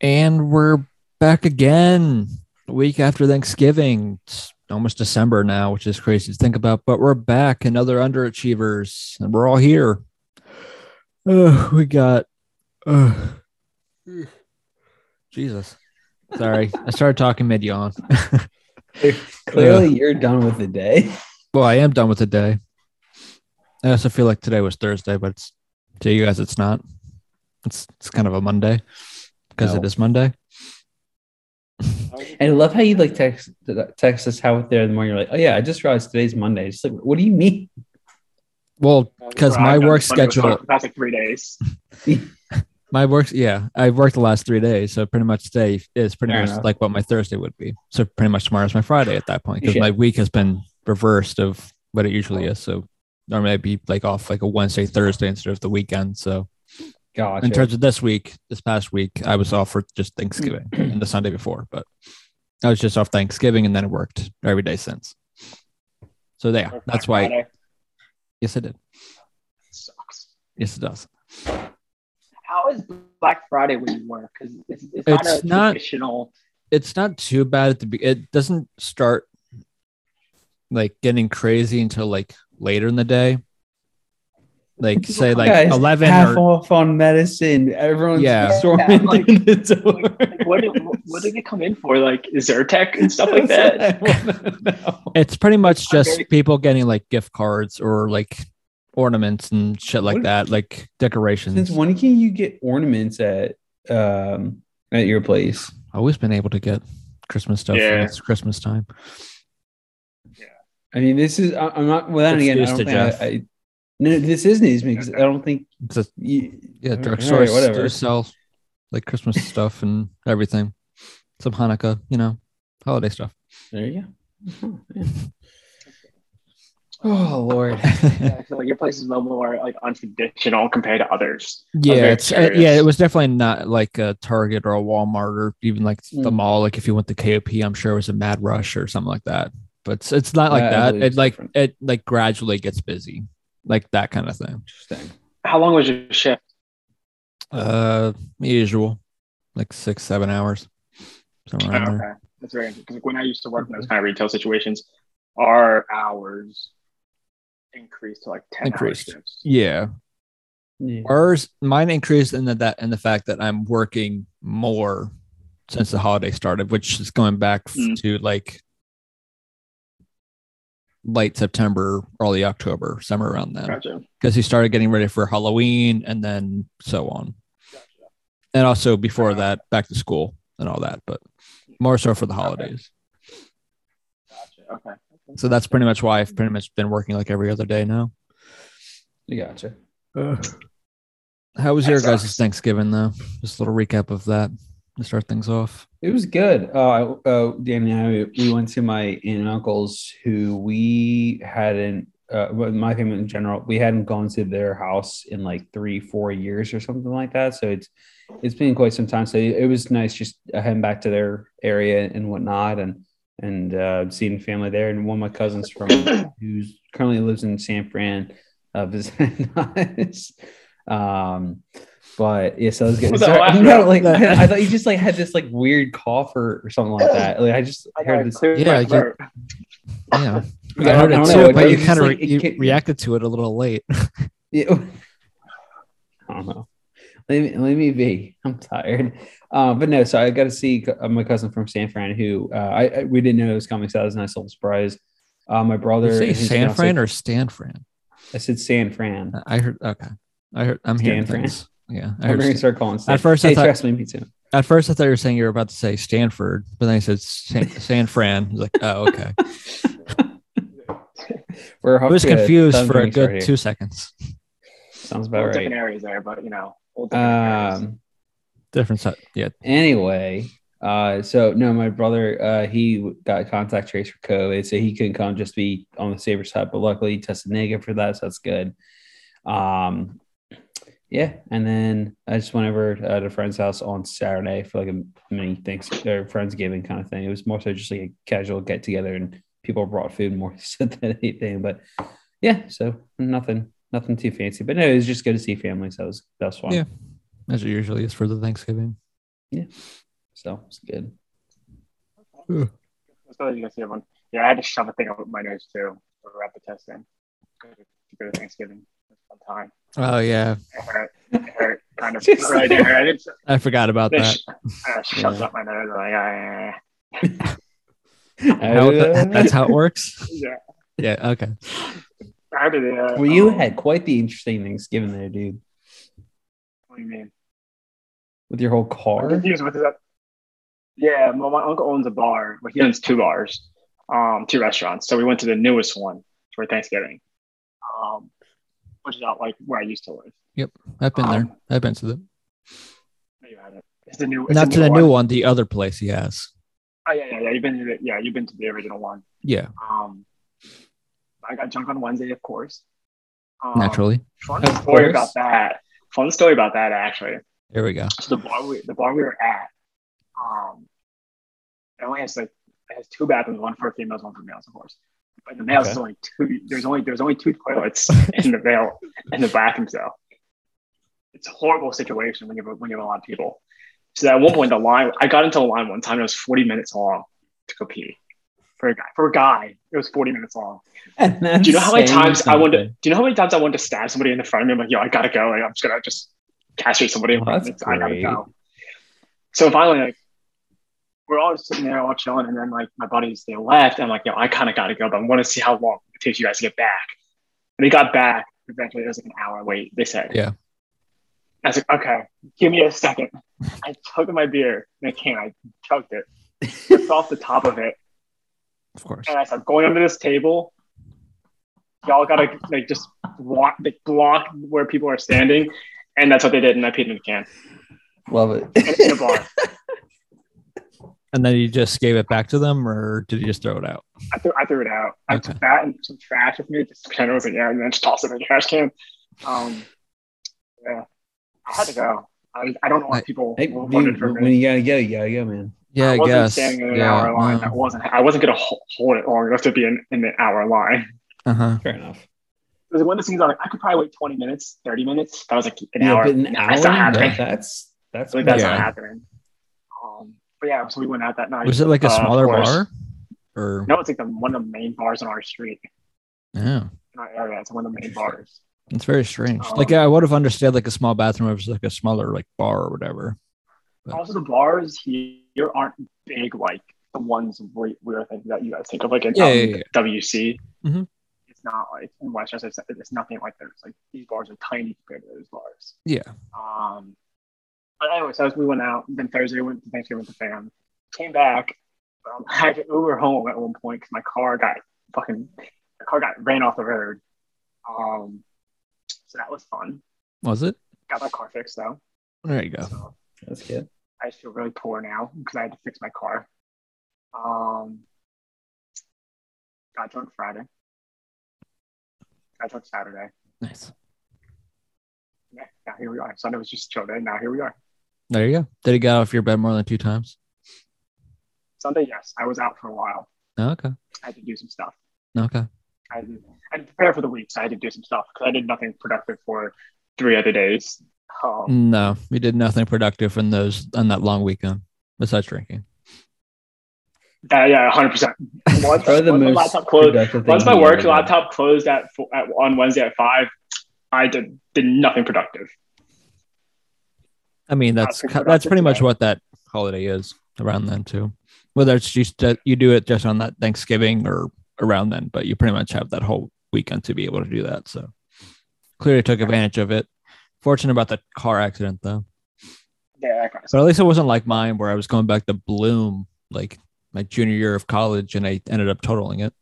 And we're back again a week after Thanksgiving. It's almost December now, which is crazy to think about, but we're back, another underachievers, and we're all here. Uh, we got, uh, Jesus. Sorry, I started talking mid yawn. Clearly, you're done with the day. well, I am done with the day. I also feel like today was Thursday, but it's, to you guys, it's not. It's, it's kind of a Monday because No. it is Monday. And I love how you like text text us how there in the morning. You're like, oh yeah, I just realized today's Monday. Just like, what do you mean? Well, because Well, my work this Monday before schedule, for the past like three days. my work, yeah, I've worked the last three days, so pretty much today is pretty Fair much enough. like what my Thursday would be. So pretty much tomorrow's my Friday at that point because my week has been reversed of what it usually oh. is. So normally I'd be like off like a Wednesday, Thursday instead of the weekend. So Gotcha. in terms of this week, this past week, I was off for just Thanksgiving and the Sunday before, but I was just off Thanksgiving and then it worked every day since. So there, Black that's why. Friday Yes, it did. sucks. Yes, it does. How is Black Friday when you work? Because it's, it's not It's a not- traditional. it's not too bad at the be- it doesn't start like getting crazy until like later in the day like say like Guys, 11 half or off on medicine. Everyone's Yeah. storming Yeah, like- the door. Like, like, what, did, what did they come in for? Like Zyrtec and stuff like that? I wanna know. it's pretty much just Okay. people getting like gift cards or like ornaments and shit like What- that like decorations Since when can you get ornaments at um at your place? I've always been able to get christmas stuff Yeah. it's christmas time Yeah, I mean, this is I- I'm not. Well, then It's again, I don't to think I, I. No, this is news to me because I don't think It's a- you. yeah All right, drugstores whatever. do sell like christmas stuff and everything some hanukkah you know holiday stuff There you go. Oh. Oh Lord. Yeah, I feel like your place is a little more like untraditional compared to others. Yeah, it's uh, yeah. It was definitely not like a Target or a Walmart or even like the Mm. mall. Like if you went to KOP, I'm sure it was a Mad Rush or something like that. But it's, it's not like Yeah, that. It like different. it like gradually gets busy, like that kind of thing. Interesting. How long was your shift? Uh, usual, like six seven hours. Somewhere Oh, around there. okay, that's very interesting. Because when I used to work in those kind of retail situations, our hours increased to like ten Increased. hour. Yeah, Yeah. ours mine increased in the that in the fact that I'm working more since the holiday started, which is going back f- Mm. to like late September, early October, somewhere around then. Gotcha. Because he started getting ready for Halloween and then so on. And also before that, back to school and all that, but more so for the holidays. Gotcha. Okay. So that's pretty much why I've pretty much been working like every other day now. I gotcha. Uh, How was That your guys' Thanksgiving though? Just a little recap of that to start things off. It was good. Uh, uh, Danny and I, we went to my aunt and uncle's who we hadn't, uh, my family in general, we hadn't gone to their house in like three, four years or something like that. So it's, it's been quite some time. So it was nice just uh, heading back to their area and whatnot and, and uh, seeing family there. And one of my cousins from who's currently lives in San Fran uh, visiting us. Um, but yeah, so it was good. What Sorry, no, like I, I thought you just like had this like weird cough or, or something like that. Like I just I heard gotta this. Yeah, my you- Yeah. Yeah, I heard I it don't too, know. but It you kind of like, it can't- reacted to it a little late. Yeah. I don't know. Let me, let me be. I'm tired. Uh, but no, so I got to see uh, my cousin from San Fran who uh, I, I we didn't know it was coming, so that was a nice little surprise. Uh, my brother. Did you say San fiancée- Fran or Stan Fran? I said San Fran. I heard okay. I heard I'm hearing Fran. things. Yeah. I I'm heard going to start calling. Stan. At first I thought- trust me, me too. At first I thought you were saying you were about to say Stanford, but then I said San, San Fran. I was like, oh, okay. We're I was confused for a drinks right good two seconds. Sounds Well, about different areas there, but you know, different areas. Um, Different side. Yeah. anyway, uh, so no, my brother, uh, he got contact trace for COVID, so he couldn't come just be on the safer side, but luckily he tested negative for that, so that's good. Um, yeah, and then I just went over uh, at a friend's house on Saturday for like a mini thanks or friendsgiving kind of thing. It was more so just like a casual get together, and people brought food more so than anything. But yeah, so nothing, nothing too fancy. But no, it was just good to see family. So that was that was fun. Yeah. As it usually is for the Thanksgiving. Yeah, so it's good. That's what you guys see everyone. Yeah, I had to shove a thing up my nose too for rapid testing. Go to, to go to Thanksgiving. It was fun time. Oh yeah, It hurt. Kind of. It really did. I. I forgot about that. sh- I shoved up my nose. Like, yeah, How- that- that's how it works. yeah. Yeah. Okay. How did it? Uh, Well, you um, had quite the interesting Thanksgiving there, dude. What do you mean? With your whole car. with that. Yeah, well, my uncle owns a bar. Well, he owns two bars, um, two restaurants. So we went to the newest one for Thanksgiving, um, which is out like where I used to live. Yep, I've been there. Um, I've been to the There you. It's the new. It's not the to the one. new one, the other place he has. Oh yeah, yeah, yeah. You've been to the yeah, you've been to the original one. Yeah, Um, I got drunk on Wednesday, of course. Um, naturally. Fun Of story course. about that. Fun story about that actually. There we go. So the bar we the bar we were at, um, it only has like it has two bathrooms, one for females, one for males, of course. But in the males, Okay. there's only two. There's only there's only two toilets in the male in the bathrooms though. It's a horrible situation when you have when you have a lot of people. So at one point, the line I got into the line one time. It was 40 minutes long to go pee for a guy. For a guy, it was 40 minutes long. And that's Do you know how many saying times I wanted? something. Do you know how many times I wanted to stab somebody in the front of me? I'm like, yo, I gotta go. Like, I'm just gonna just castrate somebody. in Oh, that's me. I gotta go. So finally, like, we're all sitting there, all chilling, and then like my buddies they left. And I'm like, yo, I kind of gotta go, but I want to see how long it takes you guys to get back. And they got back. Eventually, it was like an hour wait. They said, Yeah. I was like, okay, give me a second. I took my beer in a can. I chugged it, ripped off the top of it, Of course. and I said, going under this table, y'all gotta like just block, like, block where people are standing, and that's what they did. And I peed in the can Love it. in, in a bar. And then you just gave it back to them, or did you just throw it out? I threw, I threw it out. I Okay. took that and some trash with me, just pretend it was in there, and then just tossed it in the trash can. Um, yeah, I had to go. I, I don't know what people Hey, wanted dude, from when me. you gotta go, you gotta go, man. Yeah, I, wasn't guess. standing in an yeah. hour line. That wasn't. I wasn't gonna hold it long enough to be in, in the hour line. Uh huh. Fair enough. It was one of the things I was like. I could probably wait twenty minutes, thirty minutes. That was like an yeah, hour. but an hour. That's not happening. that's that's like that's Yeah. not happening. But yeah, so we went out that night. Was it like a Uh, smaller bar? Or No, it's like the, one of the main bars on our street, yeah, in our area. It's one of the main bars. it's very strange. Um, like I would have understood like a small bathroom if it was like a smaller like bar or whatever. But- Also, the bars here aren't big like the ones we, we were thinking that you guys think of, like in Yeah, um, yeah, yeah. WC. Mhm. It's not like in Westchester. It's, it's nothing like those. Like these bars are tiny compared to those bars. Yeah. Um, but anyway, so as we went out, then Thursday we went to Thanksgiving with the fam. Came back. Um, I had to Uber home at one point because my car got fucking, my car got ran off the road. Um, so that was fun. Was it? Got my car fixed though. There you go. So that's good. I just feel really poor now because I had to fix my car. Um, got drunk Friday. Got drunk Saturday. Nice. Yeah, now here we are. Sunday was just chill day. Now here we are. There you go. Did he get off your bed more than two times? Sunday, yes, I was out for a while. Oh, okay. I had to do some stuff. Okay. I had to, I had to prepare for the week, so I had to do some stuff because I did nothing productive for three other days. Um, No, we did nothing productive in those on that long weekend besides drinking. that- yeah, hundred percent. Once, Probably the once my laptop closed, once my work laptop closed at, at on Wednesday at five, I did did nothing productive. I mean, that's that's pretty much what that holiday is around then too. Whether it's just that you do it just on that Thanksgiving or around then, but you pretty much have that whole weekend to be able to do that. So clearly took advantage of it. Fortunate about the car accident though. Yeah, But at least it wasn't like mine where I was going back to Bloom like my junior year of college and I ended up totaling it.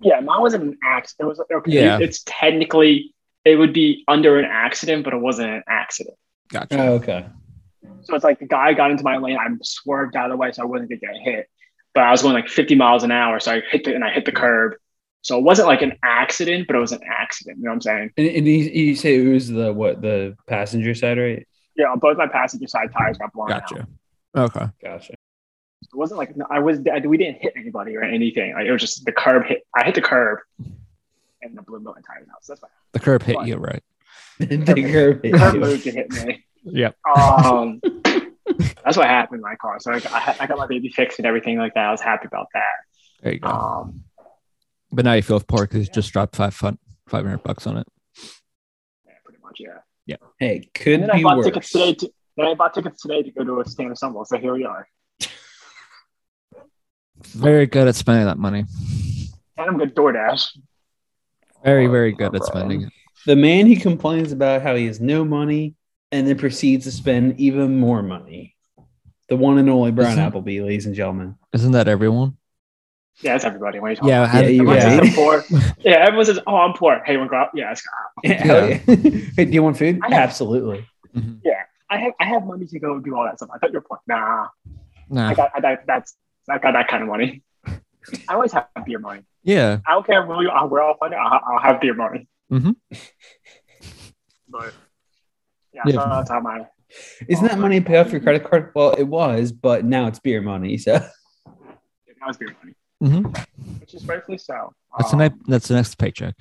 Yeah, mine wasn't an accident. It was okay. Yeah. It's technically it would be under an accident, but it wasn't an accident. Gotcha. Oh, okay. So it's like the guy got into my lane. I swerved out of the way, so I wasn't gonna get hit. But I was going like 50 miles an hour, so I hit the and I hit the curb. So it wasn't like an accident, but it was an accident. You know what I'm saying? And, and you, you say it was the what the passenger side, right? Yeah, both my passenger side tires got blown out. Gotcha. Okay. Gotcha. It wasn't like I was. I, we didn't hit anybody or anything. Like it was just the curb hit. I hit the curb, and the blew my tires out. So that's why The curb hit Fine. you, right? the curb hit the curb moved to hit me. Yep. Um, That's what happened in my car. So I got, I I got my baby fixed and everything like that. I was happy about that. There you go. Um, but now you feel poor because you just dropped five fun, five hundred bucks on it. yeah, pretty much, yeah. Yeah. Hey, could And then I be bought tickets today. To, then I bought tickets today to go to a stand assemble. So here we are. Very good at spending that money. And I'm good DoorDash. Very, Oh, very good no at spending it. The man he complains about how he has no money and then proceeds to spend even more money. The one and only Brian Isn't- Appleby, ladies and gentlemen. Isn't that everyone? Yeah, that's everybody. What are you talking Yeah, about? how did- you Everyone right. says I'm poor. Yeah, everyone says, "Oh, I'm poor." Hey, want to go out? Yeah, let's go yeah. hey, do you want food? I have- Absolutely. Mhm. I have I have money to go do all that stuff. I thought you were poor. Nah, Nah. I got I got that's I got that kind of money. I always have beer money. Yeah. I don't care where, you, where I'll find it. I'll, I'll have beer money. Mhm. But yeah, Yeah. so that's how my Isn't that money pay off your credit card? Well, it was, but now it's beer money. So that was beer money, hmm which is rightfully so. That's the Um, next. That's the next paycheck.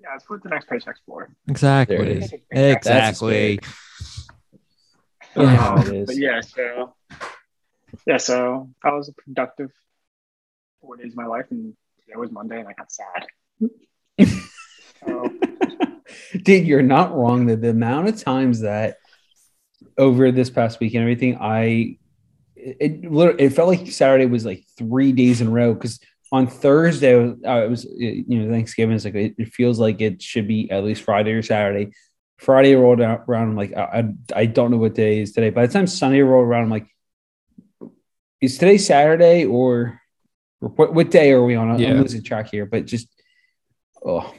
Yeah, let's put the next paycheck for. Exactly. There it is. Exactly. Yeah. how it But yeah, so yeah, so that was a productive four days of my life, and today was Monday, and I got sad. Dude, you're not wrong. That the amount of times that over this past week and everything, I it it, it felt like Saturday was like three days in a row because on Thursday it was you know Thanksgiving. It's like it, it feels like it should be at least Friday or Saturday. Friday rolled out around. I'm like I, I I don't know what day is today. By the time Sunday rolled around, I'm like, is today Saturday or, or what, what day are we on? I'm Yeah. losing track here, but just oh.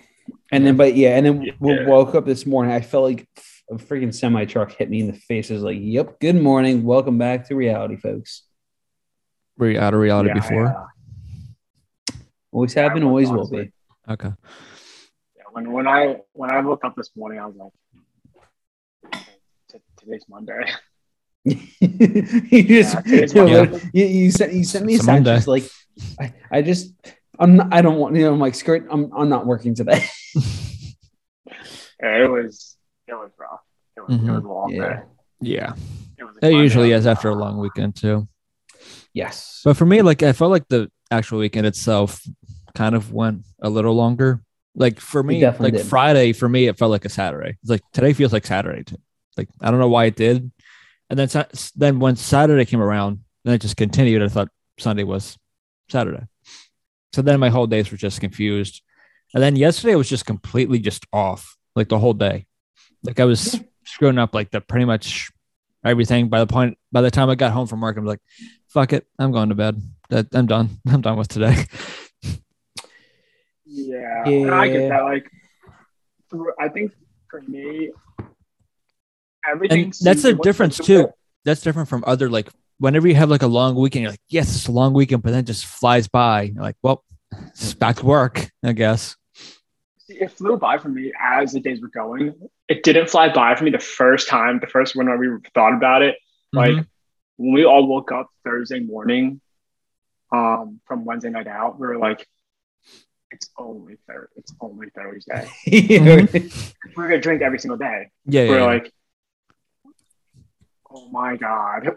And then, but yeah, and then we woke up this morning. I felt like a freaking semi truck hit me in the face. I was like, "Yep, good morning, welcome back to reality, folks. Were you out of reality yeah, before? yeah. Always have been, always will be." Okay. Yeah, when when I when I woke up this morning, I was like, today's Monday. you just Yeah, today's you, know, you, you sent you sent me a It's a text like I, I just I'm not I don't want you know I'm like skirt I'm I'm not working today. Yeah, it was it was rough. It was, it Mhm. was a long Yeah. day. Yeah. It was It Monday. usually is after a long weekend too. yes. But for me, like I felt like the actual weekend itself kind of went a little longer. Like for me, like did. Friday for me, it felt like a Saturday. It's like today feels like Saturday too. Like I don't know why it did. And then then when Saturday came around, then it just continued. I thought Sunday was Saturday. So then my whole days were just confused. And then yesterday was just completely just off, like the whole day. Like I was screwing up like the pretty much everything. By the point, by the time I got home from work, I'm like, fuck it, I'm going to bed. I'm done. I'm done with today. Yeah, and I get that. Like, for- I think for me, everything. And that's seems- the difference too. That's different from other like whenever you have like a long weekend, you're like, yes, it's a long weekend, but then it just flies by. You're like, well, it's back to work, I guess. See, It flew by for me as the days were going. It didn't fly by for me the first time. The first one when we thought about it, like Mhm. when we all woke up Thursday morning, um, from Wednesday night out, we were like, "It's only Thursday. It's only Thursday." We're gonna drink every single day. yeah, yeah, we're yeah. like, "Oh my god!"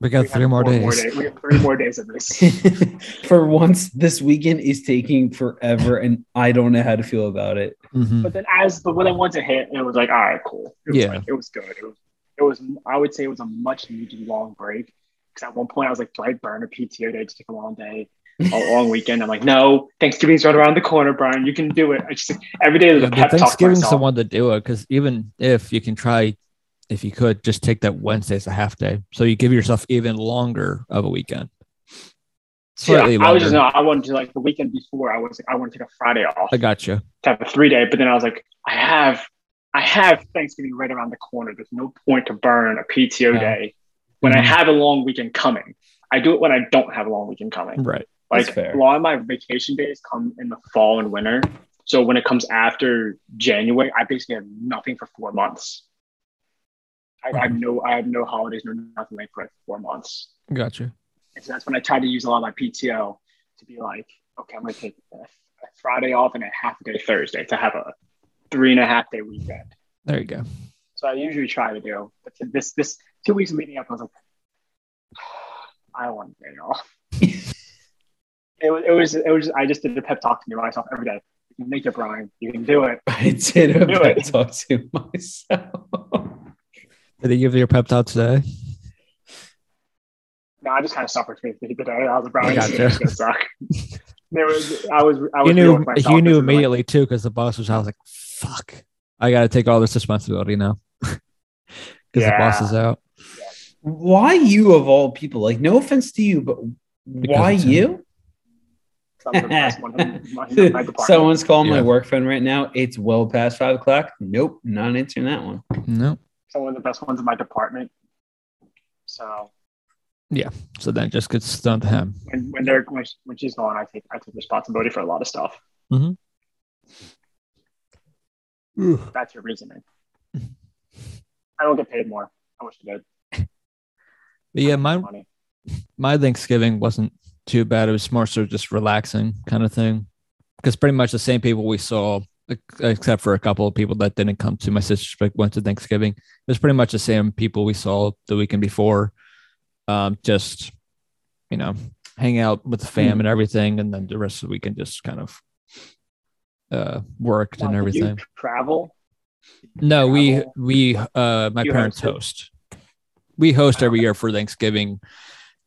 We got We three have more four days. We have three more days of this. For once, this weekend is taking forever, and I don't know how to feel about it. Mhm. But then as but when I once to hit, it was like, all right, cool. It was Yeah. like, it was good. It was it was I would say it was a much needed long break. Because at one point I was like, do I burn a PTO day to take a long day, a long weekend? I'm like, no, Thanksgiving's right around the corner, Brian. You can do it. I just every day is Yeah, a but pep talk to Thanksgiving's the myself. one to do it because even if you can try, if you could just take that Wednesday as a half day, so you give yourself even longer of a weekend. Yeah, Slightly I was just longer. no, I wanted to like the weekend before I was like, I wanted to take a Friday off I got you. to have a three day, but then I was like, I have I have Thanksgiving right around the corner. There's no point to burn a PTO Yeah. day when I Mhm. have a long weekend coming. I do it when I don't have a long weekend coming. Right. Like a lot of my vacation days come in the fall and winter. So when it comes after January, I basically have nothing for four months. I, I have no I have no holidays, no nothing like for like four months. Gotcha. And so that's when I try to use a lot of my PTO to be like, okay, I'm gonna take a, a Friday off and a half day Thursday to have a three and a half day weekend. There you go. So I usually try to do. But this this two weeks of meeting up, I was like, I don't want to it off. it was it was it was. I just did a pep talk to myself every day. You can make it, Brian. You can do it. I did a Do pep it. talk to myself. Did he give you your pep talk today? No, I just kind of suffered through the day. I was like, Brian, Gotcha. gonna suck. There was I was I was You knew you knew This is like- immediately too because the boss was. I was like, "Fuck, I got to take all this responsibility now." Because the boss is out. Why you of all people? Like, no offense to you, but why you? Some of the best one in my, in my department. Someone's calling my work phone right now. It's well past five o'clock. Nope, not answering that one. No, Some of the best ones in my department. So yeah, so then it just gets done to him. when when they're when, when she's gone, I take I take responsibility for a lot of stuff. Mm-hmm. That's your reasoning. I don't get paid more. I wish I did. But yeah, my money. my Thanksgiving wasn't too bad. It was more so just relaxing kind of thing. Because pretty much the same people we saw, ex- except for a couple of people that didn't come to my sister's but went to Thanksgiving. It was pretty much the same people we saw the weekend before. Um, just you know, hang out with the fam Hmm. and everything, and then the rest of the weekend just kind of uh worked Now, and everything. travel. No, we travel? we uh my You parents host. We host every year for Thanksgiving.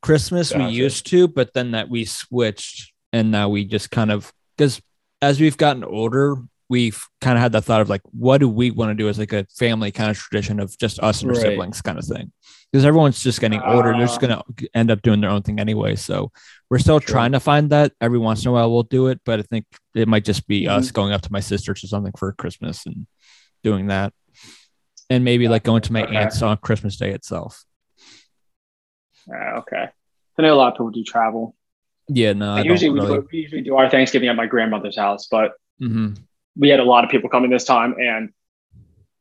Christmas we used to, but then that we switched and now we just kind of because as we've gotten older, we've kind of had the thought of like, what do we want to do as like a family kind of tradition of just us and our Right. siblings kind of thing. Because everyone's just getting older, they're just Ah. gonna end up doing their own thing anyway. So we're still True. trying to find that. Every once in a while we'll do it, but I think it might just be Mm-hmm. us going up to my sister's or something for Christmas and doing that. And maybe like going to my Okay. aunt's on Christmas Day itself. Uh, okay. I know a lot of people do travel. Yeah, no, I Like, don't usually we, really. we usually do our Thanksgiving at my grandmother's house, but Mhm. We had a lot of people coming this time, and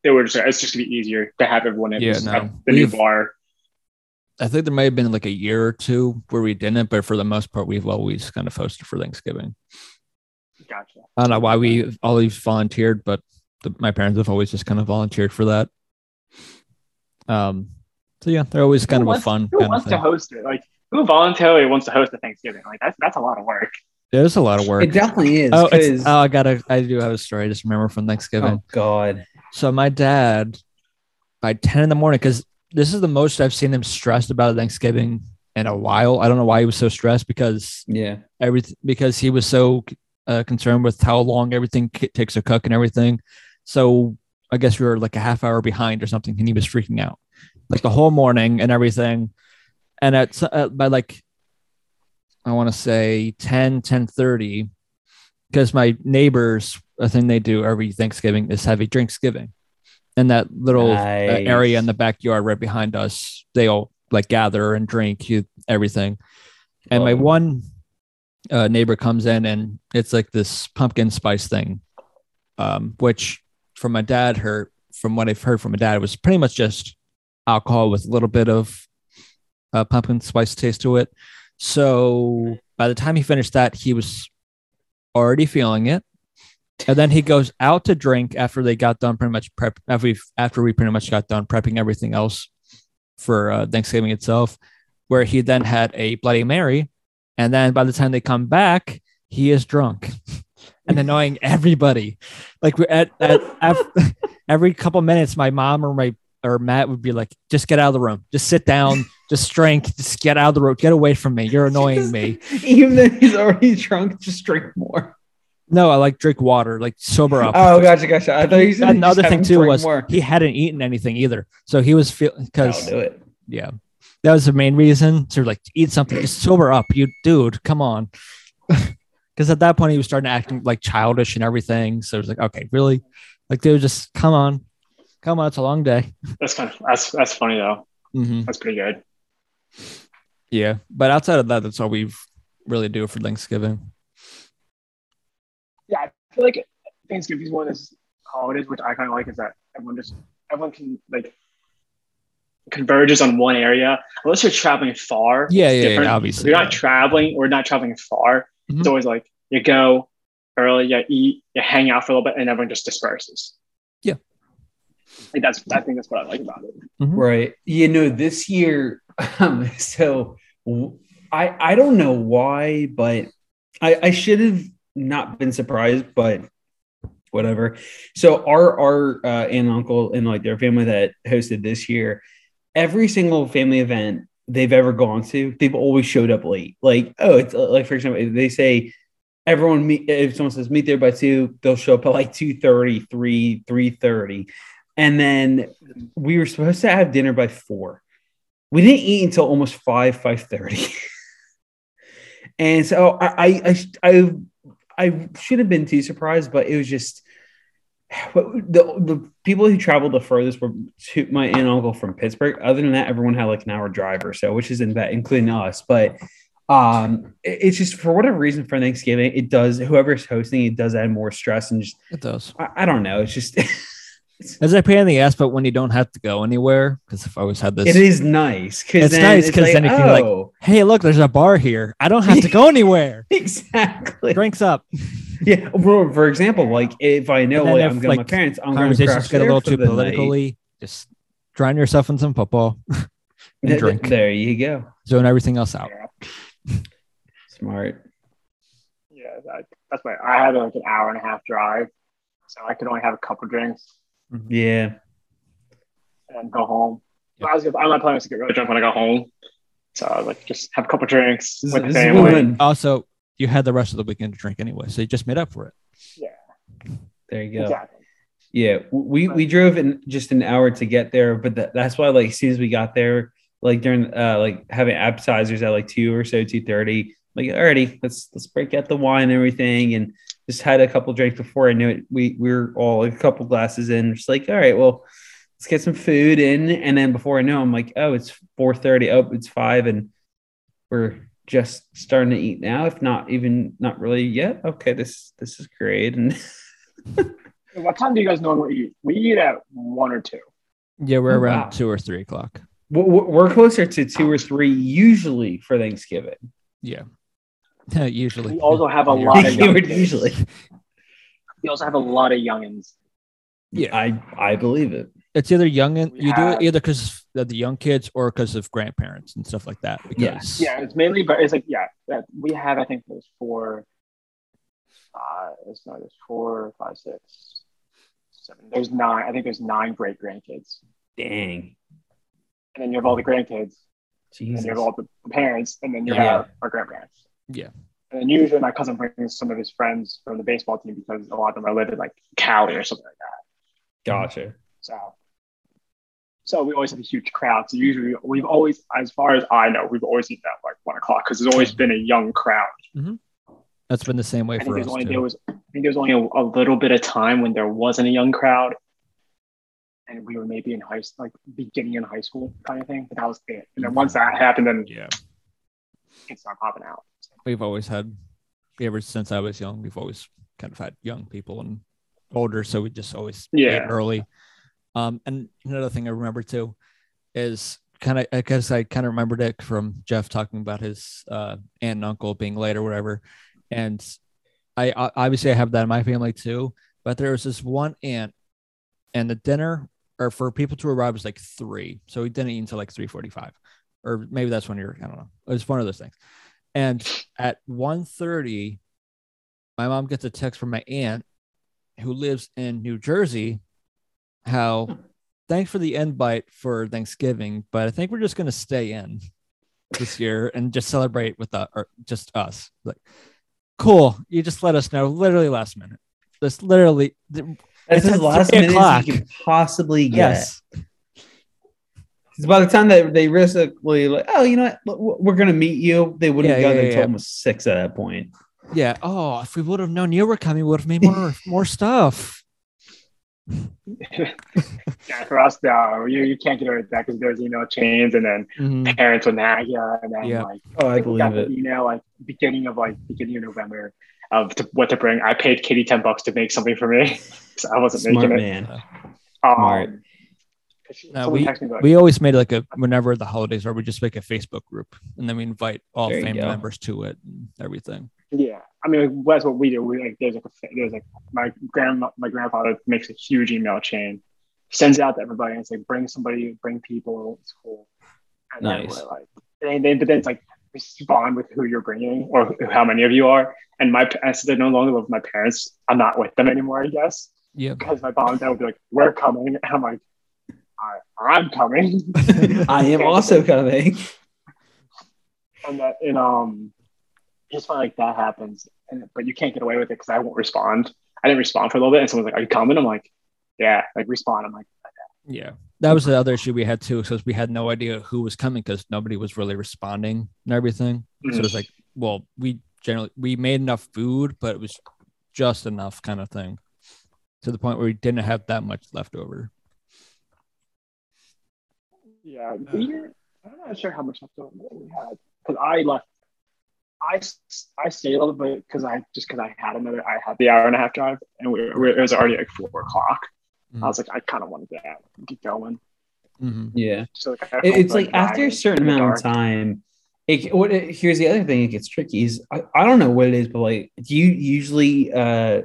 they were just it's just gonna be easier to have everyone in Yeah, no. the new We've- bar. I think there may have been like a year or two where we didn't, but for the most part, we've always kind of hosted for Thanksgiving. Gotcha. I don't know why we always volunteered, but the, my parents have always just kind of volunteered for that. Um, so yeah, they're always kind Who of a fun Who wants to host it? Like who voluntarily wants to host a Thanksgiving? Like that's that's a lot of work. There's a lot of work. It definitely is. Oh, oh, I gotta. I do have a story. I just remember from Thanksgiving. oh God. So my dad, by ten in the morning, because this is the most I've seen him stressed about Thanksgiving in a while. I don't know why he was so stressed because Yeah. everything because he was so uh, concerned with how long everything k- takes to cook and everything. So I guess we were like a half hour behind or something, and he was freaking out like the whole morning and everything. And at s- uh, by like I want to say 10, 10 30, because my neighbors, a thing they do every Thanksgiving is have a Drinksgiving. And that little uh, Nice. area in the backyard right behind us, they all like gather and drink you, everything. And my one uh, neighbor comes in and it's like this pumpkin spice thing, um, which from my dad heard, from what I've heard from my dad, it was pretty much just alcohol with a little bit of uh, pumpkin spice taste to it. So by the time he finished that, he was already feeling it. And then he goes out to drink after they got done pretty much prep after we after we pretty much got done prepping everything else for uh, Thanksgiving itself, where he then had a Bloody Mary, and then by the time they come back, he is drunk and annoying everybody. Like we're at, at, af- every couple minutes, my mom or my or Matt would be like, "Just get out of the room. Just sit down. Just drink. Just get out of the room. Get away from me. You're annoying me." Even though he's already drunk, just drink more. No, I like drink water. Like sober up. Oh, gotcha, gotcha. I thought you said another thing too was more. he hadn't eaten anything either, so he was feeling because I'll do it. yeah, that was the main reason. So like, eat something, just sober up, you dude. Come on, because at that point he was starting to act like childish and everything. So it was like, okay, really, like dude, just come on, come on, it's a long day. That's kind of that's that's funny though. hmm That's pretty good. Yeah, but outside of that, that's all we really do for Thanksgiving. Yeah, I feel like Thanksgiving is one of those holidays which I kind of like is that everyone just everyone can like converges on one area unless you're traveling far. Yeah, yeah, yeah, obviously, If you're yeah. not traveling or not traveling far, Mhm. it's always like you go early, you eat, you hang out for a little bit, and everyone just disperses. Yeah. Like that's I think that's what I like about it. Right. You know, this year, um, so I I don't know why, but I I should have not been surprised, but whatever. So our our uh, aunt and uncle and like their family that hosted this year, every single family event they've ever gone to, they've always showed up late. Like oh, it's uh, like for example, they say everyone meet if someone says meet there by two, they'll show up at like 2:30, 3, 3:30. And then we were supposed to have dinner by four. We didn't eat until almost five, five thirty. and so I, I, I, I, should have been too surprised, but it was just the the people who traveled the furthest were to my aunt and uncle from Pittsburgh. Other than that, everyone had like an hour drive or so, which is in bad, including us. But um, it- it's just for whatever reason for Thanksgiving, it does whoever's hosting it does add more stress and just It does. I, I don't know. It's just As a pain in the ass, but when you don't have to go anywhere, because if I always had this, It is nice because It's nice 'cause then you can, like, oh, hey, look, there's a bar here. I don't have to go anywhere. exactly. Drinks up. Yeah. For, for example, like if I know like, if, I'm going with like, my parents, I'm going to Conversations crash get a little too the night. politically. Just drown yourself in some football and Th- drink. There you go. Zone everything else out. Yeah, Smart. yeah. That, that's why I had like an hour and a half drive, so I could only have a couple drinks Yeah. and go home. But I was I'm not planning to get really drunk when I go home, so I was like just have a couple drinks This, with the family. Also, you had the rest of the weekend to drink anyway, so you just made up for it. Yeah. There you go. Exactly. Yeah, we we drove in just an hour to get there, but that, that's why like as soon as we got there, like during uh like having appetizers at like two or so, two thirty, like alrighty, let's let's break out the wine and everything, and just had a couple drinks before I knew it. We we were all like, a couple glasses in, just like all right, well, let's get some food in, and then before I know, I'm like, oh, it's 4:30. Oh, it's five, and we're just starting to eat now, if not even not really yet. Okay, this this is great, and What time do you guys normally eat? We eat at one or two. Yeah, we're Oh, around wow. two or three o'clock. We're we're closer to two or three usually for Thanksgiving. Yeah. Usually. We also have a lot of young usually. We also have a lot of youngins. Yeah. I I believe it. It's either young and We you do it either because of the young kids or because of grandparents and stuff like that. Because Yes. Yeah, it's mainly, but it's like yeah, that we have I think there's four, five, it's not there's four, five, six, seven. There's nine. I think there's nine great grandkids, Dang. and then you have all the grandkids, Jesus. and you have all the parents, and then you Yeah. have our grandparents. Yeah. And then usually my cousin brings some of his friends from the baseball team because a lot of them are living like Cali or something like that. Gotcha. So, so we always have a huge crowd. So usually we've always, as far as I know, we've always eaten at like one o'clock because there's always been a young crowd. Mm-hmm. that's been the same way I for us. only too. there was I think there was only a, a little bit of time when there wasn't a young crowd, and we were maybe in high like beginning in high school kind of thing. But that was it. And then once mm-hmm. that happened, then yeah. it start popping out. We've always had ever since I was young, we've always kind of had young people and older, so we just always ate Yeah. early. Um, and another thing I remember too is kind of I guess I kind of remembered it from Jeff talking about his uh, aunt and uncle being late or whatever, and I, I obviously I have that in my family too. But there was this one aunt, and the dinner or for people to arrive was like three, so we didn't eat until like three forty-five, or maybe that's when you're I don't know. It was one of those things. And at 1.30, my mom gets a text from my aunt who lives in New Jersey. How thanks for the invite for Thanksgiving, but I think we're just gonna stay in this year and just celebrate with the, or just us. Like, cool. You just let us know literally last minute. This literally That's It's as last minute you could possibly get. yes. Because by the time that they basically like, oh, you know what, we're gonna meet you, they wouldn't Yeah, have gotten yeah, until yeah. almost six at that point. Yeah. Oh, if we would have known you were coming, we would have made more more stuff. Yeah, for us, no, you, you can't get away with that because there's email chains, and then Mhm. parents would nag you, and then Yeah. like Oh, I think got believe the it. email like beginning of like beginning of November of to, what to bring. I paid Katie ten bucks to make something for me, so I wasn't Smart making it. man. Um, Smart. She- No, we- texted me like, we always made like a whenever the holidays are, we just make a Facebook group and then we invite all There family members to it and everything. Yeah, I mean, like, that's what we do. We like there's like a, there's like my grandma, my grandfather makes a huge email chain, sends it out to everybody and it's like bring somebody, bring people. It's cool. And Nice. then like, and then but then it's like respond with who you're bringing or how many of you are. And my pa- since I no longer with my parents, I'm not with them anymore. I guess Yeah. because my mom and dad would be like, "We're coming," and I'm like, "I- "I'm coming." I am also coming. and that and um just find like that happens and but you can't get away with it because i won't respond i didn't respond for a little bit and someone's like are you coming i'm like yeah like respond i'm like Yeah. That was the other issue we had too, because we had no idea who was coming because nobody was really responding and everything. So Mhm. it was like, well, we generally we made enough food, but it was just enough kind of thing. To the point where we didn't have that much left over. Yeah we i'm not sure how much leftover we had because i left I, I stayed a little bit because I just because I had another I had the hour and a half drive and we, we, it was already like four o'clock. Mhm. I was like I kind of wanted to get going. Mhm. Yeah. So like, It- it's like like after a certain in the amount of time it, what it, here's the other thing it gets tricky is I, I don't know what it is but like do you usually uh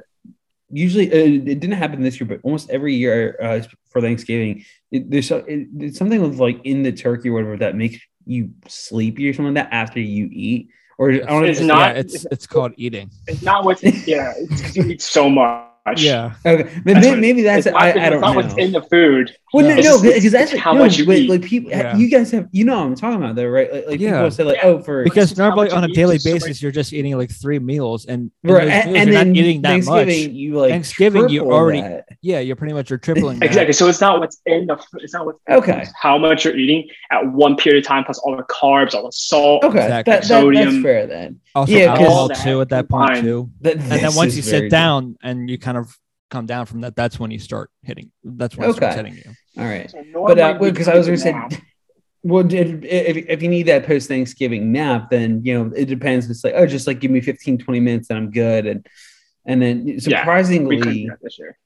usually uh, it didn't happen this year but almost every year uh, for thanksgiving it, there's so- it, it's something with like in the turkey or whatever that makes you sleepy or something like that after you eat or I don't know if It's yeah, not- it's it's called eating. It's not what. yeah. It's 'cause you eat so much. Yeah. okay maybe, That's what- maybe that's it's it. I, I don't not know what's in the food. Well, no, no, It's just- because that's it's how no, much you but, eat. like people, Yeah. you guys have, you know, what I'm talking about though, right? Like, like Yeah. people say like, Yeah. oh, for Because normally on a daily just so basis, much- you're just eating like three meals, and right, and, meals, and you're then not eating that Thanksgiving, much. you like Thanksgiving, you triple already- that. Yeah, you're pretty much you're tripling that. Exactly. So it's not what's in the. It's not what's Okay. how much you're eating at one period of time, plus all the carbs, all the salt. Okay, Exactly. that, that, that's Sodium. fair then. Also, Yeah, 'cause- alcohol too at that point too. And then once you sit down and you kind of come down from that, that's when you start hitting. That's when it starts hitting you. different. All right, So but uh, because I was gonna say, well, did, if, if you need that post Thanksgiving nap, then you know it depends. It's like, oh, just like give me 15, 20 minutes and I'm good, and and then surprisingly, do that this year.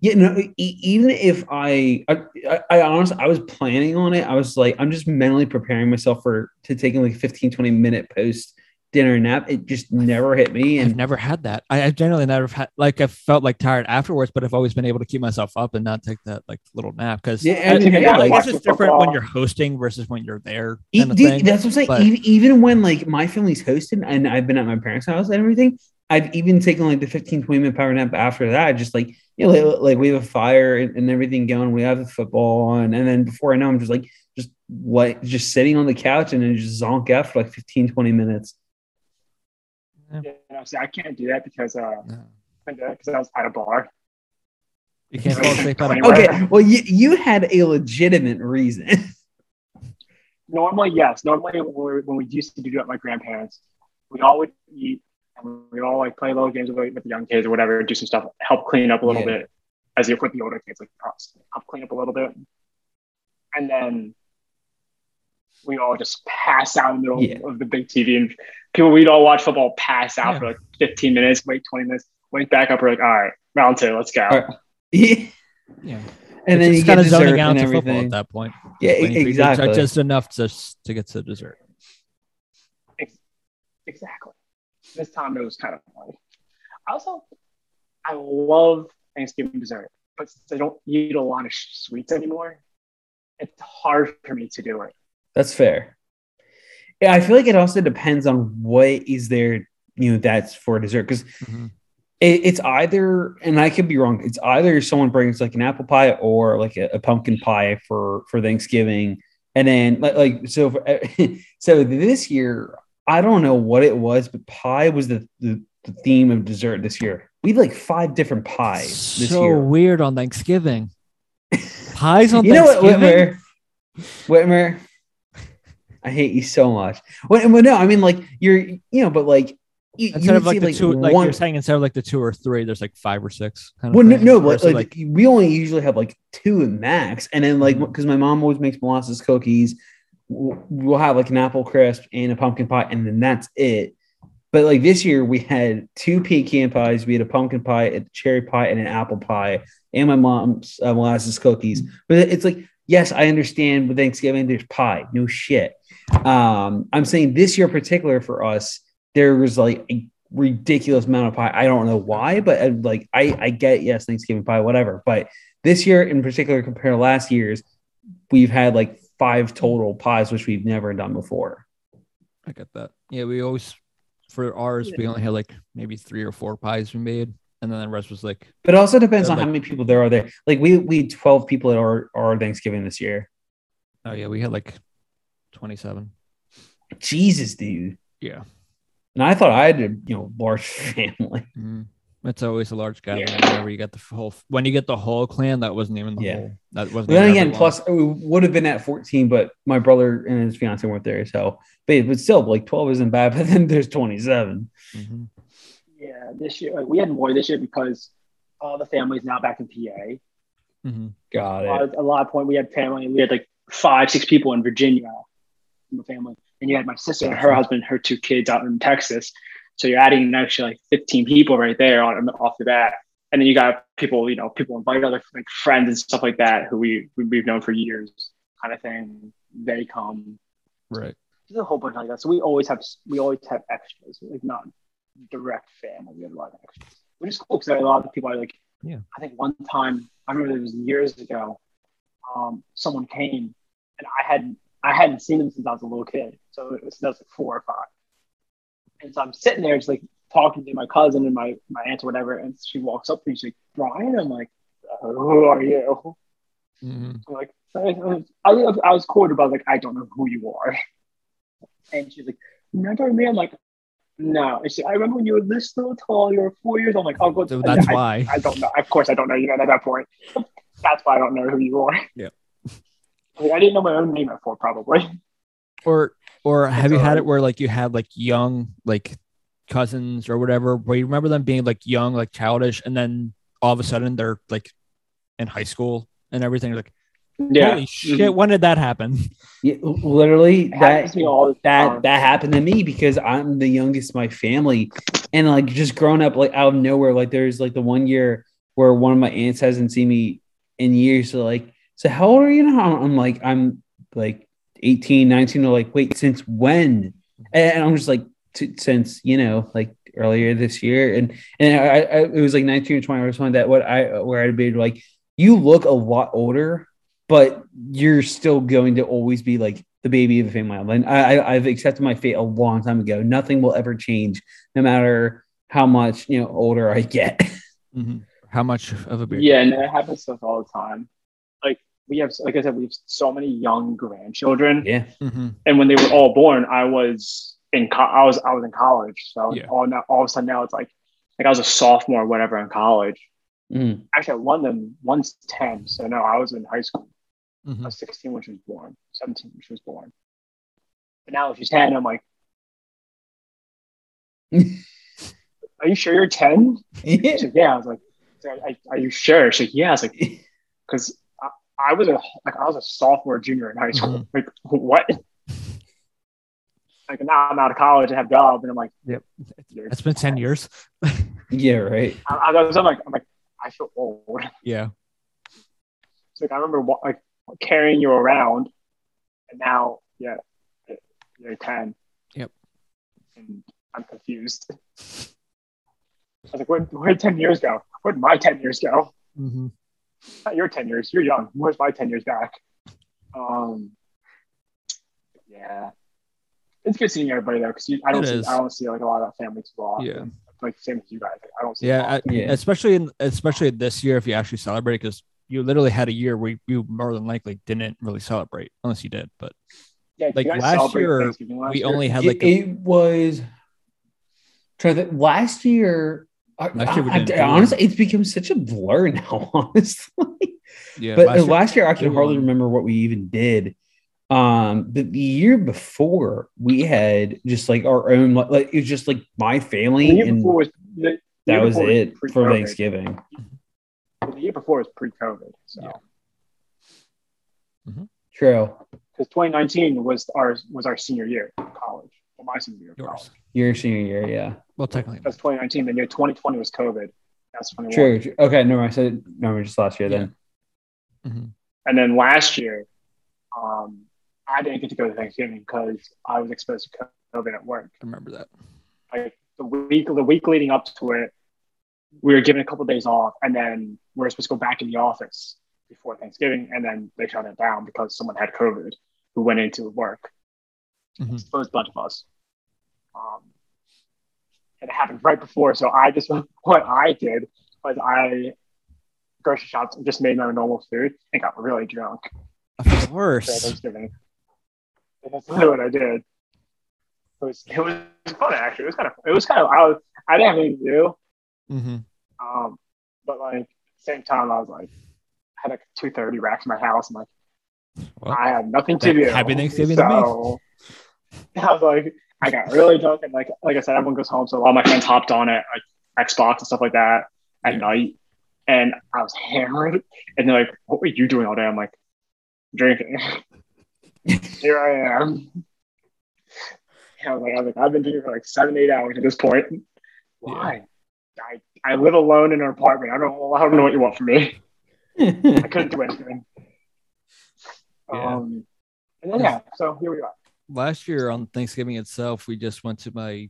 Yeah, no. e- even if I, I, I, I honestly, I was planning on it. I was like, I'm just mentally preparing myself for to taking like a 15, 20 minute post dinner nap. It just never hit me, I've never had that. I, I generally never had like I felt like tired afterwards, but I've always been able to keep myself up and not take that like little nap because yeah, I I mean, I hey, like, it's the different when you're hosting versus when you're there. e- Kind of dude, thing. that's what I'm saying. but- even, even when like my family's hosted and I've been at my parents' house and everything, I've even taken like the 15, 20 minute power nap after that. Just like you know, like, like we have a fire and, and everything going. We have the football on, and then before I know, I'm just like just what just sitting on the couch and then just zonk out for like 15, 20 minutes. Yeah, see, I can't do that because uh, No. I can't do that because I was at a bar. You can't fall asleep at a Anywhere. bar. Okay, well, you you had a legitimate reason. Normally, yes. Normally, when we, when we used to do it at my grandparents, we all would eat and we all like play little games with, with the young kids or whatever, do some stuff, help clean up a little Yeah. bit, as if with the older kids, like us, help clean up a little bit, and then we all just pass out in the middle Yeah. of the big TV, and people we'd all watch football, pass out Yeah. for like 15 minutes, wait 20 minutes, wake back up, we're like, all right, round two, let's go. All right. Yeah. Yeah, And then it's you kind get of zoning out and to football at that point. Yeah, When you exactly. just enough to to get to dessert. Exactly. This time it was kind of funny. Also, I love Thanksgiving dessert, but since I don't eat a lot of sweets anymore, it's hard for me to do it. That's fair. Yeah, I feel like it also depends on what is there, you know, that's for dessert because Mhm. it, it's either, and I could be wrong. It's either someone brings like an apple pie or like a, a pumpkin pie for for Thanksgiving, and then like like so for, so this year I don't know what it was, but pie was the the, the theme of dessert this year. We had like five different pies this so year. weird on Thanksgiving. Pies on you know what, Whitmer? Whitmer, I hate you so much. Well, well, no, I mean like you're, you know, but like you, you Instead would of like see the like two, like one. you're saying, instead of like the two or three, there's like five or six. Kind of well, no, thing. no, but Versus, like, we only usually have like two at max, and then like because my mom always makes molasses cookies, we'll we'll have like an apple crisp and a pumpkin pie, and then that's it. But like this year, we had two pecan pies, we had a pumpkin pie, a cherry pie, and an apple pie, and my mom's uh, molasses cookies. But it's like, yes, I understand with Thanksgiving, there's pie, no shit. Um, I'm saying this year in particular for us, there was like a ridiculous amount of pie. I don't know why, but uh, like I, I get yes, Thanksgiving pie, whatever. But this year in particular, compared to last year's, we've had like five total pies, which we've never done before. I get that. Yeah, we always for ours we only had like maybe three or four pies we made, and then the rest was like But it also depends Yeah, on how many people there are there. Like we we had 12 people at our, our Thanksgiving this year. oh yeah, we had like twenty seven. Jesus, dude. Yeah. And I thought I had a you know large family. Mhm. It's always a large gathering Yeah. whenever you get the whole when you get the whole clan. That wasn't even the Yeah. whole. That wasn't. But then again, plus we would have been at 14, but my brother and his fiance weren't there. So but, but still like 12 isn't bad, but then there's 27. Mhm. Yeah, this year like, we had more this year because all the families now back in PA. Mhm. Got A lot, it. of, a lot of point we had family. We had like five, six people in Virginia in the family, and you had my sister and her husband, her two kids out in Texas. So you're adding an extra like 15 people right there on off the bat, and then you got people, you know, people invite other like friends and stuff like that who we we- we've known for years, kind of thing. They come. Right. There's a whole bunch like that. So we always have we always have extras, like not direct family. We have a lot of extras, which is cool because a lot of people are like, Yeah. I think one time I remember it was years ago. Um, someone came and I hadn't I hadn't seen him since I was a little kid, so it was, was like four or five. And so I'm sitting there just like talking to my cousin and my my aunt or whatever, and she walks up to me. She's like, "Brian," I'm like, "Who are you?" Mhm. I'm like, I, I, I was cool about like, I don't know who you are. And she's like, remember me? I'm like, no. And she, I remember when you were this little tall, you were four years old. I'm like, oh, good. So that's I, why. I don't know. Of course, I don't know you at that point. That's why I don't know who you are. Yeah. Like, I didn't know my own name at four, probably. Or or have you had alright. it where like you had like young like cousins or whatever where you remember them being like young like childish and then all of a sudden they're like in high school and everything like holy shit when did that happen Yeah, literally that to me all the that that happened to me because I'm the youngest in my family, and like just growing up like out of nowhere, like there's like the one year where one of my aunts hasn't seen me in years. So like, so how old are you now? I'm like, I'm like 18, 19. They're like, wait, since when? And I'm just like, since you know, like earlier this year, and and I, I it was like 19 or 20 or something that what I where I'd be like, you look a lot older, but you're still going to always be like the baby of the family. And I, I, I've accepted my fate a long time ago. Nothing will ever change, no matter how much you know older I get. Mm-hmm. how much of a beard Yeah, and that happens to us all the time. Like we have, like I said, we have so many young grandchildren. yeah, Mhm. and when they were all born, I was in co- I was I was in college. So Yeah. all now all of a sudden now it's like like I was a sophomore or whatever in college. Mm. Actually, one of them one's ten, so no, I was in high school. I Mhm. was sixteen when she was born, seventeen when she was born. But now she's ten. I'm like, are you sure you're ten? yeah. Like, yeah. I was like, "Are- are you sure? She's like, yeah. I was like, because I, I was a like I was a sophomore, junior in high school. Mhm. Like what? like now I'm out of college and have a job, and I'm like, Yep. you're- it's been 10 years yeah, right. I, I was I'm like, I'm like, I feel old. yeah It's like I remember wa- like carrying you around, and now, yeah, you're ten. Yep. And I'm confused. I was like, where where did ten years go? Where did my ten years go? Mhm. Not your ten years. You're young. Where's my ten years back? Um. Yeah. It's good seeing everybody though, because I don't It see is. I don't see like a lot of family too often. Yeah. Like same with you guys. Like, I don't see. yeah. I- Yeah. especially in especially this year if you actually celebrate because you literally had a year where you more than likely didn't really celebrate unless you did but yeah, like last year, last we year? only had It, like a, it was. Try that last year. I, Last year we I- didn't I- do honestly, it's become such a blur now. Honestly, yeah but last last year- year, I can hardly won. remember what we even did. Um, but the year before, we had just like our own, like like, it was just like my family, The year and before was the, the that year was before it for pre-COVID. Thanksgiving. The year before was pre-COVID, so Yeah. True. because 2019 was our was our senior year of college. Well, my senior year of Yours. college. Your senior year, yeah. Well technically That's 2019. Then year 2020 was COVID. That's 21. True. true. Okay, no, I said no, just last year then. Mhm. And then last year, um, I didn't get to go to Thanksgiving because I was exposed to COVID at work. I remember that Like the week, the week leading up to it, we were given a couple of days off, and then we were supposed to go back in the office. before Thanksgiving, and then they shut it down because someone had COVID who went into work. Mhm. So it was a bunch of us. Um, and it happened right before. So I just what I did was I grocery shops and just made my normal food and got really drunk Of for course. Thanksgiving. And that's really what I did. It was it was fun actually. It was kind of it was kind of I was I didn't have anything to do. Mm-hmm. Um, but like same time I was like I had like two thirty racks in my house. I'm like Well, I had nothing to do. happy Thanksgiving to me. so, I was like, I got really drunk, and like, like I said, everyone goes home, so a lot of my friends hopped on it, like Xbox and stuff like that at Yeah. night, and I was hammered, and they're like, "What were you doing all day?" I'm like, drinking. Here I am. Yeah, I was like, I was like, I've been drinking for like seven, eight hours at this point. Why? I, I live alone in an apartment. I don't, I don't know what you want from me. I couldn't do anything. Yeah. Um, and then yeah, so here we are. Last year on Thanksgiving itself, we just went to my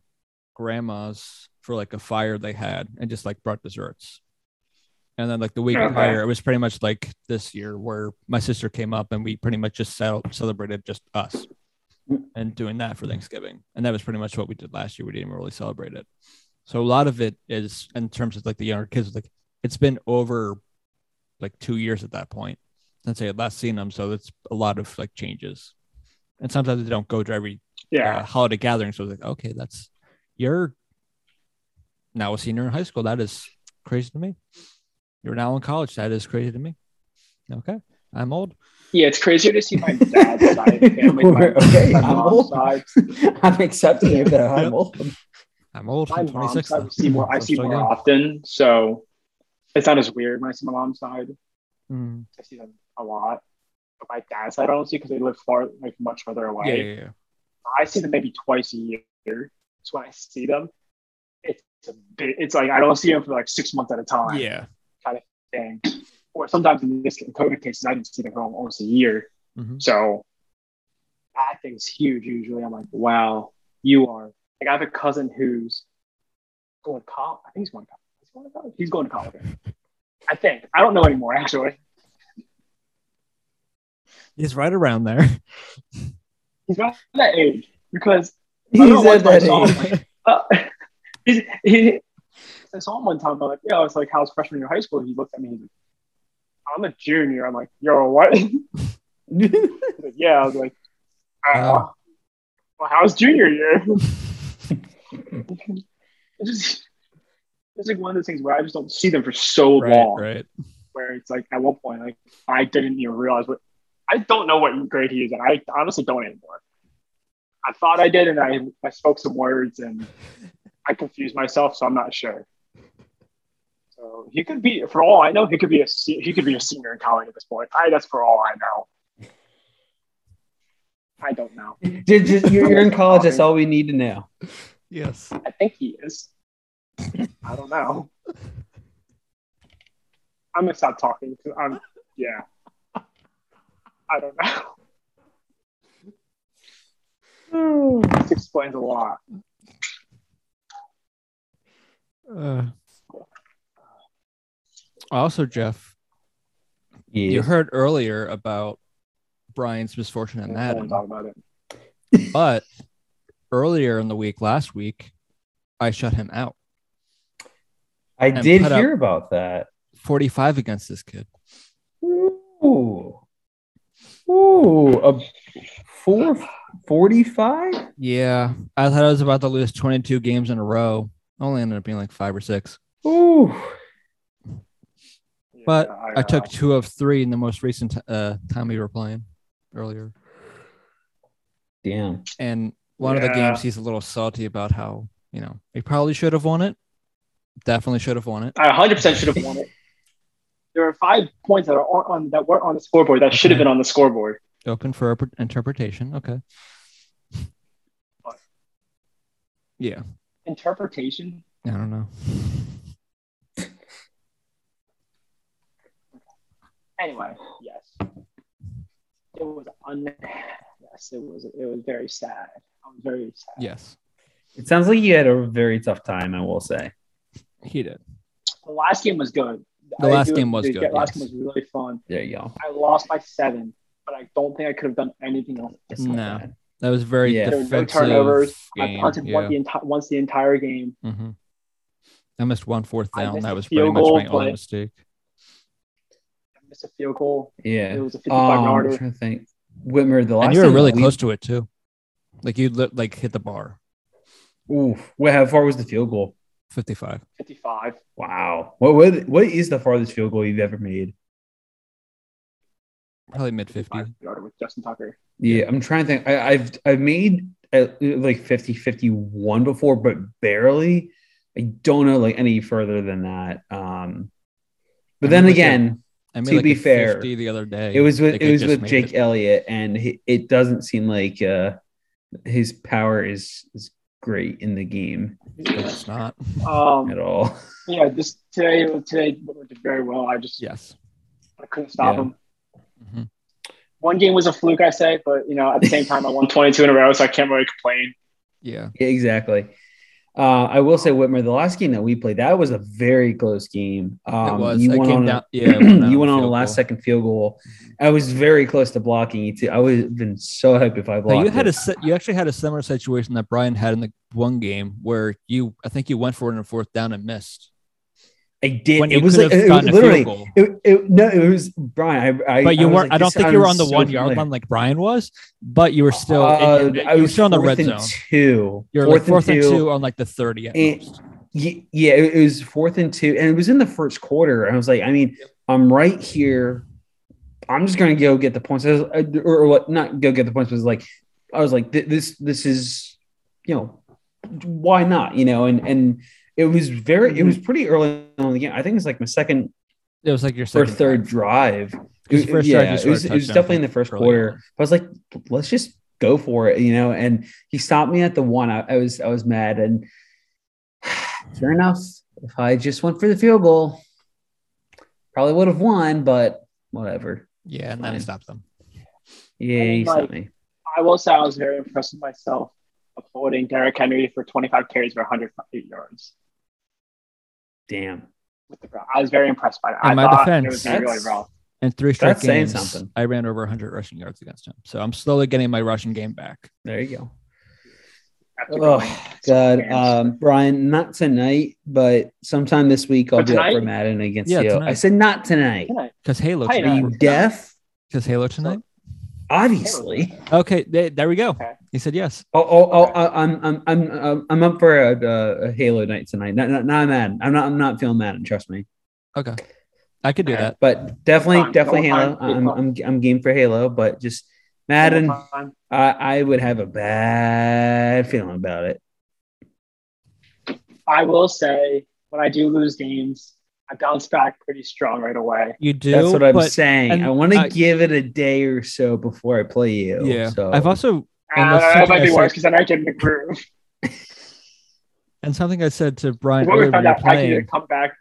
grandma's for like a fire they had and just like brought desserts. And then like the week Okay. prior, it was pretty much like this year where my sister came up and we pretty much just cel- celebrated just us and doing that for Thanksgiving. And that was pretty much what we did last year. We didn't really celebrate it. So a lot of it is in terms of like the younger kids, like it's been over like two years at that point since I had last seen them. So it's a lot of like changes. And sometimes they don't go to every Yeah. uh, holiday gathering. So I was like, okay, that's you're now a senior in high school. That is crazy to me. You're now in college. That is crazy to me. Okay, I'm old. Yeah, it's crazier to see my dad's side of the family. My, Okay, my I'm old. side. I'm accepting of that. I'm old. I'm old. My I'm mom's 26. side, I see more. I see more young. often, so it's not as weird when I see my mom's side. Mm. I see them a lot. My dad's side, I don't see because they live far, like much further away. Yeah, yeah, yeah. I see them maybe twice a year. So when I see them, it's a bit. It's like I don't see them for like six months at a time. Yeah. Kind of thing. Or sometimes in this in COVID cases, I didn't see them for almost a year. Mhm. So that thing's huge. Usually, I'm like, wow, you are. Like I have a cousin who's going to college. I think he's going to college. He's going to college. He's going to college. I think. I don't know anymore. Actually, He's right around there. he's not that age because He's I at that saw. age. uh, he, he, I saw him one time. I'm like, yeah, I was like, how's freshman year high school? He looked at me. He's like, I'm a junior. I'm like, yo, what? Like, yeah. I was like, uh, Wow. well, how's junior year? it's just, it's like one of those things where I just don't see them for so right, long. right. Where it's like at one point, like I didn't even realize what I don't know what grade he is, and I honestly don't anymore. I thought I did, and I I spoke some words, and I confused myself, so I'm not sure. So he could be, for all I know, he could be a he could be a senior in college at this point. I that's for all I know. I don't know. Just- just- you're, you're in college. That's all we need to know. Yes. I think he is. I don't know. I'm gonna stop talking because I'm yeah. I don't know. This explains a lot. Uh, also, Jeff, Yeah. you heard earlier about Brian's misfortune at I don't Madden, want to talk about it. but earlier in the week, last week, I shut him out. I did hear about that. 45 against this kid. Ooh. Ooh. A four forty-five? Yeah, I thought I was about to lose 22 games in a row. Only ended up being like five or six. Ooh. But Yeah, I took uh, two of three in the most recent uh, time we were playing earlier. Damn. And one of the games, he's a little salty about how, you know, he probably should have won it. Definitely should have won it. I 100 percent should have won it. There are five points that are on, on that were on the scoreboard that should have been on the scoreboard. Open for interpretation. Okay. What? Yeah. Interpretation. I don't know. Anyway, yes, it was un. Yes, it was. It was very sad. I was very sad. Yes, It sounds like you had a very tough time, I will say. he did. The last game was good. The I last game was agree. good, Last yes. game was really fun. There you go. I lost by seven, but I don't think I could have done anything else. No. that. That was very Yeah. There were defensive. no turnovers. Game. I punted yeah. one the enti- once the entire game. hmm I missed one fourth down. That was pretty field much my only mistake. I missed a field goal. Yeah. It was a 55 Um, I'm yarder. trying to think. Whitmer, the last And you were really we- close to it too. Like you li- like hit the bar. Oof. Wait, how far was the field goal? 55. 55. Wow. What what what is the farthest field goal you've ever made? Probably mid 50. 55 yarder with Justin Tucker. Yeah, I'm trying to think. I, I've I've made uh, like 50 51 before, but barely. I don't know like any further than that. Um, but I then again, I made To like be fair, the other day. it was with it was with Jake it. Elliott, and he, it doesn't seem like uh, his power is is great in the game It's not. Um, at all. yeah, just today today did very well. I just Yes. I couldn't stop Yeah. him. hmm One game was a fluke, I say, but you know, at the same time, I won 22 in a row, so I can't really complain. Yeah. Yeah, exactly. Uh, I will say, Whitmer, the last game that we played, that was a very close game. Um, it was. You I went came on down. a, Yeah. went you went on a last goal. second field goal. I was very close to blocking you too. I would have been so happy if I blocked. No, you had it. a you actually had a similar situation that Brian had in the one game where you I think you went for it in fourth down and missed. I did. When It was like it literally. It, it, no, it was Brian. I, I But you weren't. like, I don't think you were on the so one yard line like Brian was, but you were still. Uh, in- I was still on the red zone. Two. You're fourth like fourth and and two on like the thirty at And- most. Ye- Yeah, it was fourth and two, and it was in the first quarter. I was like, I mean, I'm right here. I'm just gonna go get the points, was- or, or what? Not go get the points, but was like, I was like, this, this is, you know, why not? You know, and and it was very, it was mm-hmm. pretty early on in the game. I think it's like my second It was like your or second third drive. Because the first yeah, drive it was, it was definitely in the first quarter. on. I was like, let's just go for it, you know. And he stopped me at the one. I, I was I was mad, and sure enough, if I just went for the field goal, probably would have won. But whatever. Yeah, and then he stopped them. Yeah, mean, he stopped me. I will say I was very impressed with myself uploading Derrick Henry for 25 carries for 108 yards. Damn. With the I was very impressed by that. In I my thought defense, it was really that's- In three straight That's games, something. I ran over 100 rushing yards against him. So I'm slowly getting my rushing game back. There you go. Oh God, um, Brian, not tonight, but sometime this week I'll But be up for tonight? Madden against Yeah, you. I said not tonight. Tonight. Because Halo Hey, Are you deaf? Because Halo tonight. Obviously. Okay, there, there we go. Okay. He said yes. Oh, oh, oh I- I'm, I'm, I'm, I'm, I'm up for a, a, a Halo night tonight. Not, not, not mad. I'm not, I'm not feeling mad. Trust me. Okay, I could do Okay. that. But definitely, Fine. definitely Halo. fine. I'm, I'm, I'm game for Halo. But just Madden, Time. I, I would have a bad feeling about it. I will say when I do lose games, I bounce back pretty strong right away. You do. That's what I'm but, saying. and I want to I- give it a day or so before I play you. Yeah, So I've also And Uh, that might be worse because then I get in the groove. and something I said to Brian When earlier when we were I can playing come back.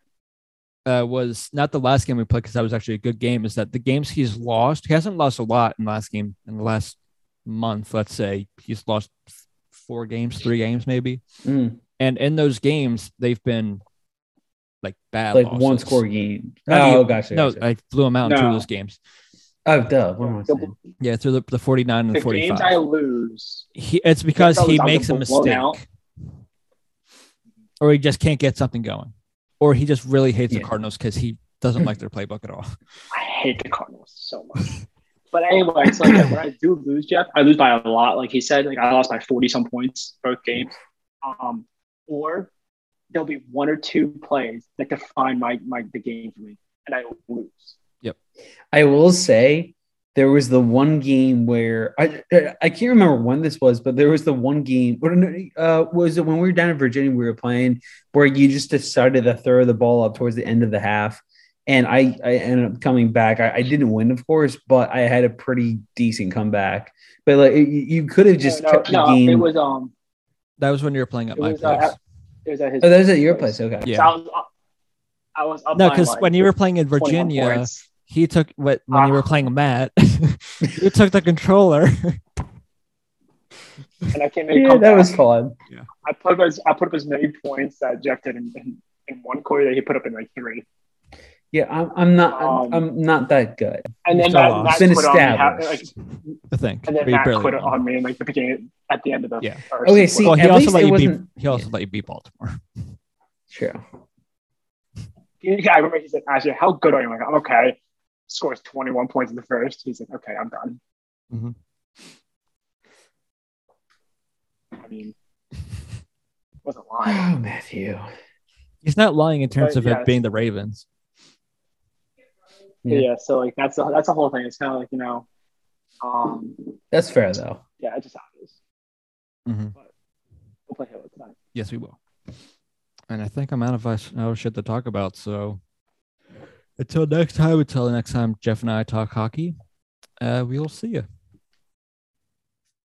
uh, was not the last game we played because that was actually a good game. Is that the games he's lost? He hasn't lost a lot in the last game in the last month. Let's say he's lost four games, three games maybe, Mm, and in those games they've been like bad, like losses. one score game. Not Oh, even- gotcha. No, gotcha. I flew him out in two of those games. oh, duh. What am I The, saying? Yeah, through the, the 49 and the the 45. games I lose, he, it's because he makes a mistake out. or he just can't get something going or he just really hates Yeah. the cardinals because he doesn't like their playbook at all I hate the Cardinals so much. But anyway, so like, when I do lose, Jeff, I lose by a lot. Like he said, like I lost by forty some points both games. Um, or there'll be one or two plays that define my my the game for me, and I lose. Yep. I will say there was the one game where I I can't remember when this was, but there was the one game. Or uh, was it when we were down in Virginia? We were playing where you just decided to throw the ball up towards the end of the half, and I I ended up coming back. I, I didn't win, of course, but I had a pretty decent comeback. But like you, you could have just no, kept no, the game. it was um, that was when you were playing at my was, uh, place it was at his. oh, that was at your place. Okay. Yeah. So I was up, I was up no because like, when you were playing in virginia he took what when you were Ah. playing matt you took the controller and I came in. Yeah, that was fun. Yeah. I put up as I put up as many points that Jeff did in, in, in one quarter that he put up in like three. Yeah, I'm, I'm not. Um, I'm, I'm not that good. And then Still Matt, lost. Been quit ha- established. like, I think. and then We Matt quit won. on me in like the beginning at the end of the Yeah. first. Okay, see. Well, he also let you beat. He also let you beat Baltimore. True. yeah, I remember he said, "Ashley, how good are you?" I'm like, "I'm okay." Scores 21 points in the first. He's like, "Okay, I'm done." Mhm. I mean, wasn't lying. Oh, Matthew. He's not lying in terms But of it being the Ravens. Yeah. Yeah. so like that's the that's the whole thing. It's kind of like you know, um, That's fair though. yeah, it just happens. Mhm. We'll play Halo tonight. Yes, we will. And I think I'm out of out of shit to talk about. So until next time, until the next time, Jeff and I talk hockey. Uh, we will see you.